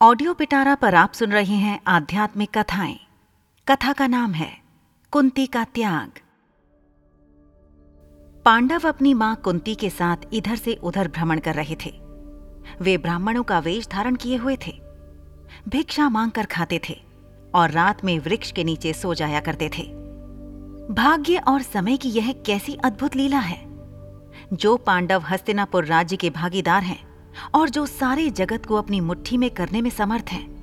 Audio पिटारा पर आप सुन रहे हैं आध्यात्मिक कथाएँ। कथा का नाम है, कुंती का त्याग। पांडव अपनी माँ कुंती के साथ इधर से उधर भ्रमण कर रहे थे। वे ब्राह्मणों का वेश धारण किए हुए थे। भिक्षा मांगकर खाते थे और रात में वृक्ष के नीचे सो जाया करते थे। भाग्य और समय की यह कैसी अद्भुत लीला है। जो पांडव हस्तिनापुर राज्य के भागीदार हैं और जो सारे जगत को अपनी मुट्ठी में करने में समर्थ हैं,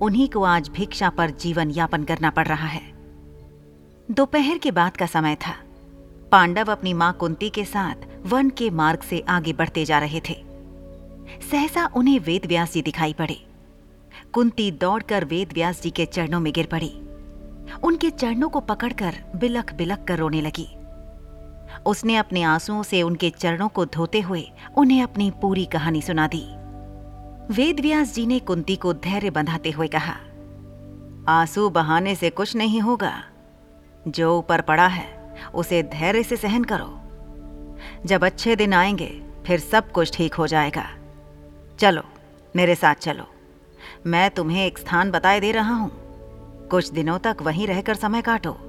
उन्हीं को आज भिक्षा पर जीवन यापन करना पड़ रहा है। दोपहर के बाद का समय था। पांडव अपनी माँ कुंती के साथ वन के मार्ग से आगे बढ़ते जा रहे थे। सहसा उन्हें वेद व्यास जी दिखाई पड़े। कुंती दौड़कर वेद व्यास जी के चरणों में गिर पड़ी। उनके चरणों को पकड़कर बिलख बिलख कर रोने लगी। उसने अपने आंसुओं से उनके चरणों को धोते हुए उन्हें अपनी पूरी कहानी सुना दी। वेदव्यास जी ने कुंती को धैर्य बंधाते हुए कहा, आँसू बहाने से कुछ नहीं होगा। जो ऊपर पड़ा है, उसे धैर्य से सहन करो। जब अच्छे दिन आएँगे, फिर सब कुछ ठीक हो जाएगा। चलो, मेरे साथ चलो। मैं तुम्हें एक स्थान बताए दे रहा हूँ। कुछ दिनों तक वहीं रहकर समय काटो।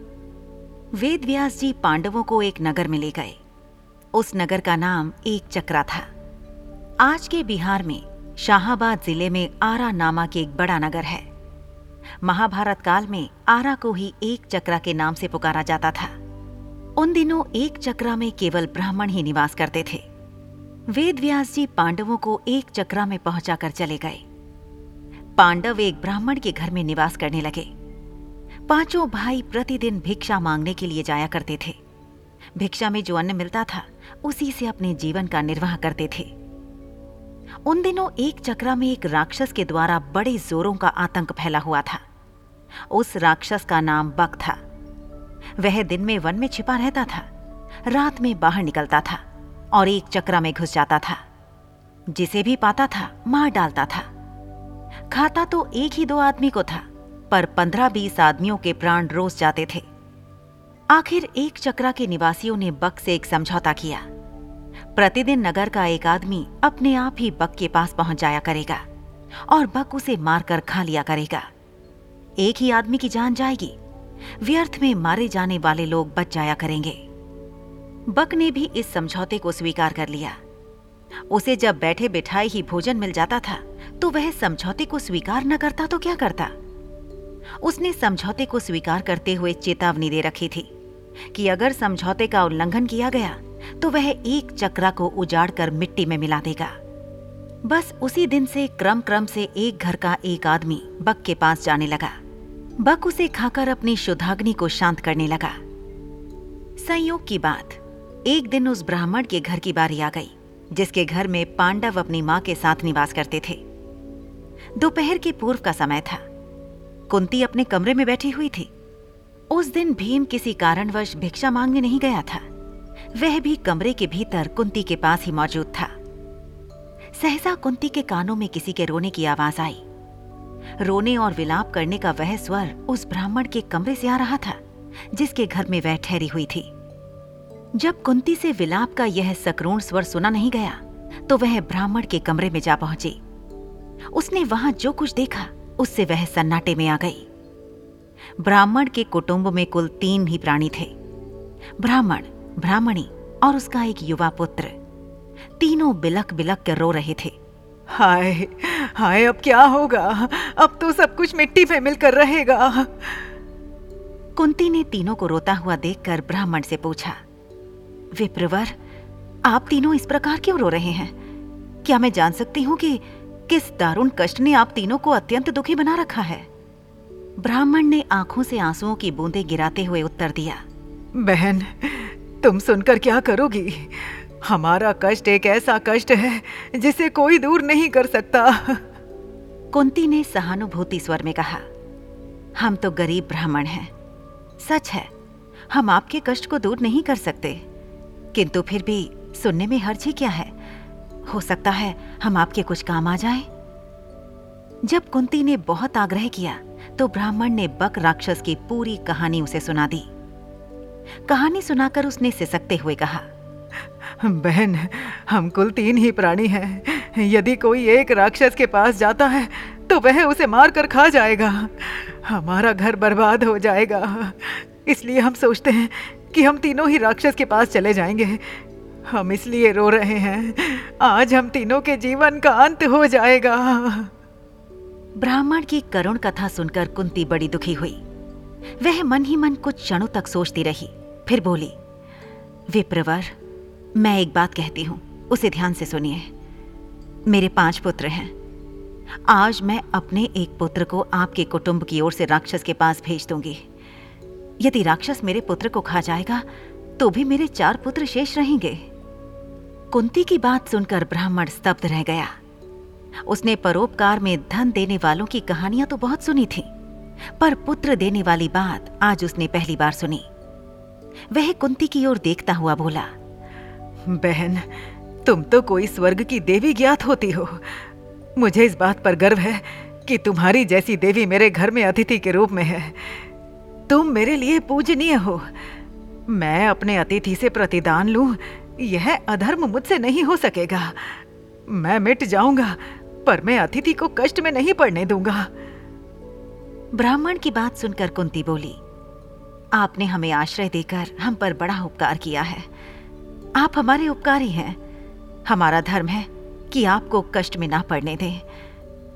वेद व्यास जी पांडवों को एक नगर में ले गए। उस नगर का नाम एक चक्रा था। आज के बिहार में शाहाबाद ज़िले में आरा नामक एक बड़ा नगर है। महाभारत काल में आरा को ही एक चक्रा के नाम से पुकारा जाता था। उन दिनों एक चक्रा में केवल ब्राह्मण ही निवास करते थे। वेद व्यास जी पांडवों को एक चक्रा में पहुंचाकर चले गए। पांडव एक ब्राह्मण के घर में निवास करने लगे। पाँचों भाई प्रतिदिन भिक्षा मांगने के लिए जाया करते थे। भिक्षा में जो अन्न मिलता था, उसी से अपने जीवन का निर्वाह करते थे। उन दिनों एक चक्रा में एक राक्षस के द्वारा बड़े जोरों का आतंक फैला हुआ था। उस राक्षस का नाम बक था। वह दिन में वन में छिपा रहता था, रात में बाहर निकलता था और एक चक्रा में घुस जाता था। जिसे भी पाता था, मार डालता था। खाता तो एक ही दो आदमी को था पर पंद्रह बीस आदमियों के प्राण रोज जाते थे। आखिर एक चक्रा के निवासियों ने बक से एक समझौता किया। प्रतिदिन नगर का एक आदमी अपने आप ही बक के पास पहुँच जाया करेगा और बक उसे मारकर खा लिया करेगा। एक ही आदमी की जान जाएगी। व्यर्थ में मारे जाने वाले लोग बच जाया करेंगे। बक ने भी इस समझौते को स्वीकार कर लिया। उसे जब बैठे बिठाए ही भोजन मिल जाता था तो वह समझौते को स्वीकार न करता तो क्या करता? उसने समझौते को स्वीकार करते हुए चेतावनी दे रखी थी कि अगर समझौते का उल्लंघन किया गया तो वह एक चक्रा को उजाड़ कर मिट्टी में मिला देगा। बस उसी दिन से क्रम क्रम से एक घर का एक आदमी बक के पास जाने लगा। बक उसे खाकर अपनी शुद्धाग्नि को शांत करने लगा। संयोग की बात, एक दिन उस ब्राह्मण के घर की बारी आ गई, जिसके घर में पांडव अपनी माँ के साथ निवास करते थे। दोपहर के पूर्व का समय था। कुंती अपने कमरे में बैठी हुई थी। उस दिन भीम किसी कारणवश भिक्षा मांगने नहीं गया था। वह भी कमरे के भीतर कुंती के पास ही मौजूद था। सहसा कुंती के कानों में किसी के रोने की आवाज़ आई। रोने और विलाप करने का वह स्वर उस ब्राह्मण के कमरे से आ रहा था, जिसके घर में वह ठहरी हुई थी। जब कुंती से विलाप का यह सकरूण स्वर सुना नहीं गया तो वह ब्राह्मण के कमरे में जा पहुँची। उसने वहाँ जो कुछ देखा उससे वह सन्नाटे में आ गई। ब्राह्मण के कुटुंब में कुल तीन ही प्राणी थे। ब्राह्मण ब्राह्मणी और उसका एक युवा पुत्र। तीनों बिलक बिलक कर रो रहे थे। हाय हाय अब क्या होगा? अब तो सब कुछ मिट्टी में मिलकर रहेगा। कुंती ने तीनों को रोता हुआ देखकर ब्राह्मण से पूछा विप्रवर आप तीनों इस प्रकार क्यों रो रहे हैं? क्या मैं जान सकती हूँ कि किस दारुण कष्ट ने आप तीनों को अत्यंत दुखी बना रखा है? ब्राह्मण ने आँखों से आंसुओं की बूंदें गिराते हुए उत्तर दिया। बहन तुम सुनकर क्या करोगी? हमारा कष्ट एक ऐसा कष्ट है जिसे कोई दूर नहीं कर सकता। कुंती ने सहानुभूति स्वर में कहा हम तो गरीब ब्राह्मण हैं। सच है हम आपके कष्ट को दूर नहीं कर सकते। किंतु फिर भी सुनने में हर्ज क्या है? हो सकता है हम आपके कुछ काम आ जाएँ। जब कुंती ने बहुत आग्रह किया तो ब्राह्मण ने बक राक्षस की पूरी कहानी उसे सुना दी। कहानी सुनाकर उसने सिसकते हुए कहा, बहन, हम कुल तीन ही प्राणी हैं। यदि कोई एक राक्षस के पास जाता है तो वह उसे मार कर खा जाएगा। हमारा घर बर्बाद हो जाएगा। इसलिए हम सोचते हैं कि हम तीनों ही राक्षस के पास चले जाएँगे। हम इसलिए रो रहे हैं आज हम तीनों के जीवन का अंत हो जाएगा। ब्राह्मण की करुण कथा सुनकर कुंती बड़ी दुखी हुई। वह मन ही मन कुछ क्षणों तक सोचती रही, फिर बोली, विप्रवर, मैं एक बात कहती हूँ, उसे ध्यान से सुनिए। मेरे पाँच पुत्र हैं। आज मैं अपने एक पुत्र को आपके कुटुंब की ओर से राक्षस के पास भेज दूँगी। यदि राक्षस मेरे पुत्र को खा जाएगा तो भी मेरे चार पुत्र शेष रहेंगे। कुंती की बात सुनकर ब्राह्मण स्तब्ध रह गया। उसने परोपकार में धन देने वालों की कहानियाँ तो बहुत सुनी थी, पर पुत्र देने वाली बात आज उसने पहली बार सुनी। वह कुंती की ओर देखता हुआ बोला, बहन, तुम तो कोई स्वर्ग की देवी ज्ञात होती हो। मुझे इस बात पर गर्व है कि तुम्हारी जैसी देवी मेरे घर में अतिथि के रूप में है। तुम मेरे लिए पूजनीय हो। मैं अपने अतिथि से प्रतिदान लूँ यह अधर्म मुझसे नहीं हो सकेगा। मैं मिट जाऊँगा, पर मैं अतिथि को कष्ट में नहीं पड़ने दूँगा। ब्राह्मण की बात सुनकर कुंती बोली, आपने हमें आश्रय देकर हम पर बड़ा उपकार किया है। आप हमारे उपकारी हैं। हमारा धर्म है कि आपको कष्ट में ना पड़ने दें।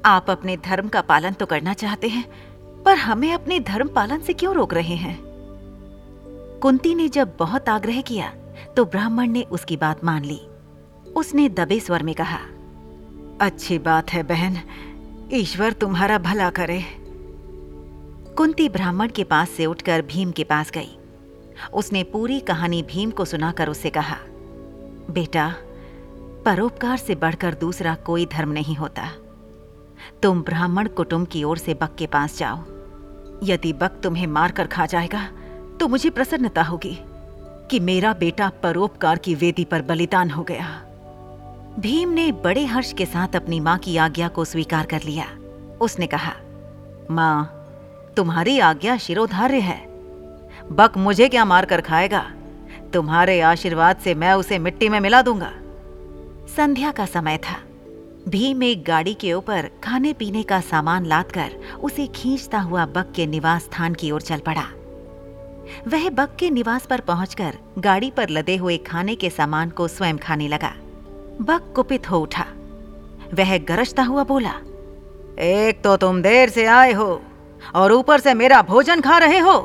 आप अपने धर्म का पालन तो करना चाहते हैं, पर हमें अपने धर्म पालन से क्यों रोक रहे हैं? कुंती ने जब बहुत आग्रह किया तो ब्राह्मण ने उसकी बात मान ली। उसने दबे स्वर में कहा, अच्छी बात है बहन, ईश्वर तुम्हारा भला करे। कुंती ब्राह्मण के पास से उठकर भीम के पास गई। उसने पूरी कहानी भीम को सुनाकर उससे कहा, बेटा, परोपकार से बढ़कर दूसरा कोई धर्म नहीं होता। तुम ब्राह्मण कुटुंब की ओर से बक के पास जाओ। यदि बक तुम्हें मारकर खा जाएगा तो मुझे प्रसन्नता होगी। कि मेरा बेटा परोपकार की वेदी पर बलिदान हो गया। भीम ने बड़े हर्ष के साथ अपनी माँ की आज्ञा को स्वीकार कर लिया। उसने कहा, माँ, तुम्हारी आज्ञा शिरोधार्य है। बक मुझे क्या मारकर खाएगा? तुम्हारे आशीर्वाद से मैं उसे मिट्टी में मिला दूँगा। संध्या का समय था। भीम एक गाड़ी के ऊपर खाने पीने का सामान लादकर उसे खींचता हुआ बक के निवास स्थान की ओर चल पड़ा। वह बक के निवास पर पहुंचकर गाड़ी पर लदे हुए खाने के सामान को स्वयं खाने लगा। बक कुपित हो उठा। वह गरजता हुआ बोला, एक तो तुम देर से आए हो और ऊपर से मेरा भोजन खा रहे हो।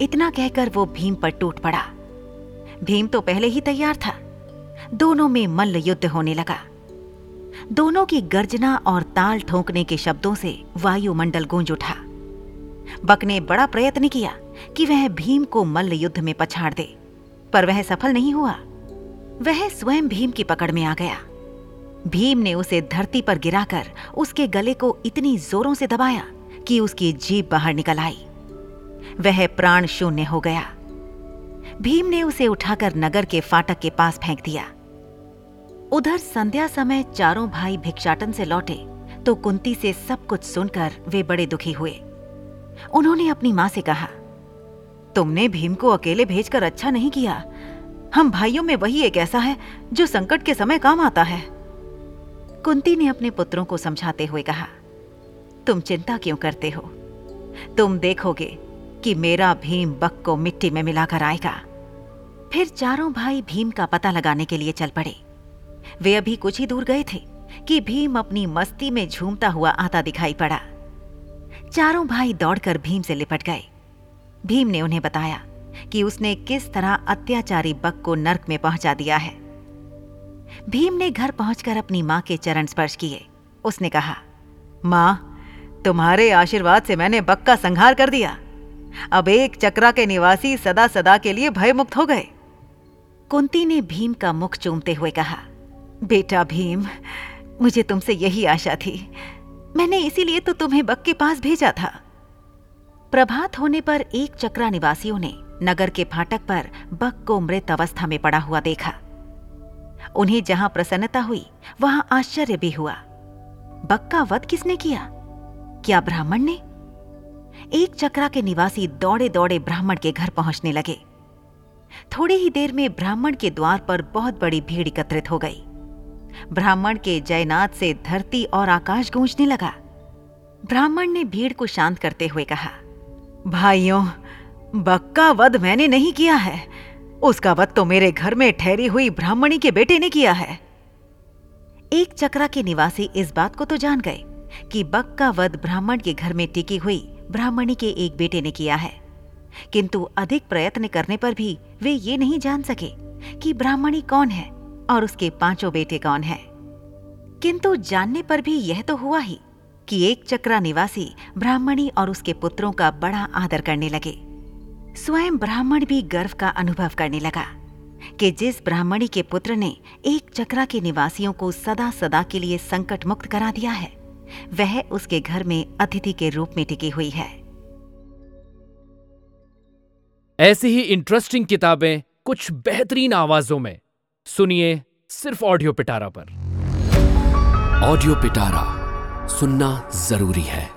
इतना कहकर वो भीम पर टूट पड़ा। भीम तो पहले ही तैयार था। दोनों में मल्ल युद्ध होने लगा। दोनों की गर्जना और ताल ठोंकने के शब्दों से वायुमंडल गूंज उठा। बक ने बड़ा प्रयत्न किया। कि वह भीम को मल्ल युद्ध में पछाड़ दे, पर वह सफल नहीं हुआ। वह स्वयं भीम की पकड़ में आ गया। भीम ने उसे धरती पर गिराकर उसके गले को इतनी जोरों से दबाया कि उसकी जीभ बाहर निकल आई। वह प्राण शून्य हो गया। भीम ने उसे उठाकर नगर के फाटक के पास फेंक दिया। उधर संध्या समय चारों भाई भिक्षाटन से लौटे तो कुंती से सब कुछ सुनकर वे बड़े दुखी हुए। उन्होंने अपनी माँ से कहा तुमने भीम को अकेले भेजकर अच्छा नहीं किया। हम भाइयों में वही एक ऐसा है जो संकट के समय काम आता है। कुंती ने अपने पुत्रों को समझाते हुए कहा, तुम चिंता क्यों करते हो? तुम देखोगे कि मेरा भीम बक को मिट्टी में मिलाकर आएगा। फिर चारों भाई भीम का पता लगाने के लिए चल पड़े। वे अभी कुछ ही दूर गए थे कि भीम अपनी मस्ती में झूमता हुआ आता दिखाई पड़ा। चारों भाई दौड़कर भीम से लिपट गए। भीम ने उन्हें बताया कि उसने किस तरह अत्याचारी बक को नर्क में पहुँचा दिया है। भीम ने घर पहुंचकर अपनी माँ के चरण स्पर्श किए। उसने कहा, माँ, तुम्हारे आशीर्वाद से मैंने बक का संहार कर दिया। अब एक चक्रा के निवासी सदा सदा के लिए भयमुक्त हो गए। कुंती ने भीम का मुख चूमते हुए कहा, बेटा भीम, मुझे तुमसे यही आशा थी। मैंने इसीलिए तो तुम्हें बक के पास भेजा था। प्रभात होने पर एक चक्रा निवासियों ने नगर के फाटक पर बक को मृत अवस्था में पड़ा हुआ देखा। उन्हें जहाँ प्रसन्नता हुई, वहाँ आश्चर्य भी हुआ। बक का वध किसने किया? क्या ब्राह्मण ने? एक चक्रा के निवासी दौड़े दौड़े ब्राह्मण के घर पहुँचने लगे। थोड़ी ही देर में ब्राह्मण के द्वार पर बहुत बड़ी भीड़ एकत्रित हो गई। ब्राह्मण के जयनाथ से धरती और आकाश गूंजने लगा। ब्राह्मण ने भीड़ को शांत करते हुए कहा भाइयों बक का वध मैंने नहीं किया है। उसका वध तो मेरे घर में ठहरी हुई ब्राह्मणी के बेटे ने किया है। एक चक्रा के निवासी इस बात को तो जान गए कि बक का वध ब्राह्मण के घर में टिकी हुई ब्राह्मणी के एक बेटे ने किया है। किंतु अधिक प्रयत्न करने पर भी वे ये नहीं जान सके कि ब्राह्मणी कौन है और उसके पाँचों बेटे कौन हैं। किंतु जानने पर भी यह तो हुआ ही कि एक चक्रा निवासी ब्राह्मणी और उसके पुत्रों का बड़ा आदर करने लगे। स्वयं ब्राह्मण भी गर्व का अनुभव करने लगा कि जिस ब्राह्मणी के पुत्र ने एक चक्रा के निवासियों को सदा सदा के लिए संकट मुक्त करा दिया है वह उसके घर में अतिथि के रूप में टिकी हुई है। ऐसी ही इंटरेस्टिंग किताबें कुछ बेहतरीन आवाजों में। सुनिए सिर्फ़ ऑडियो पिटारा पर। ऑडियो पिटारा सुनना ज़रूरी है।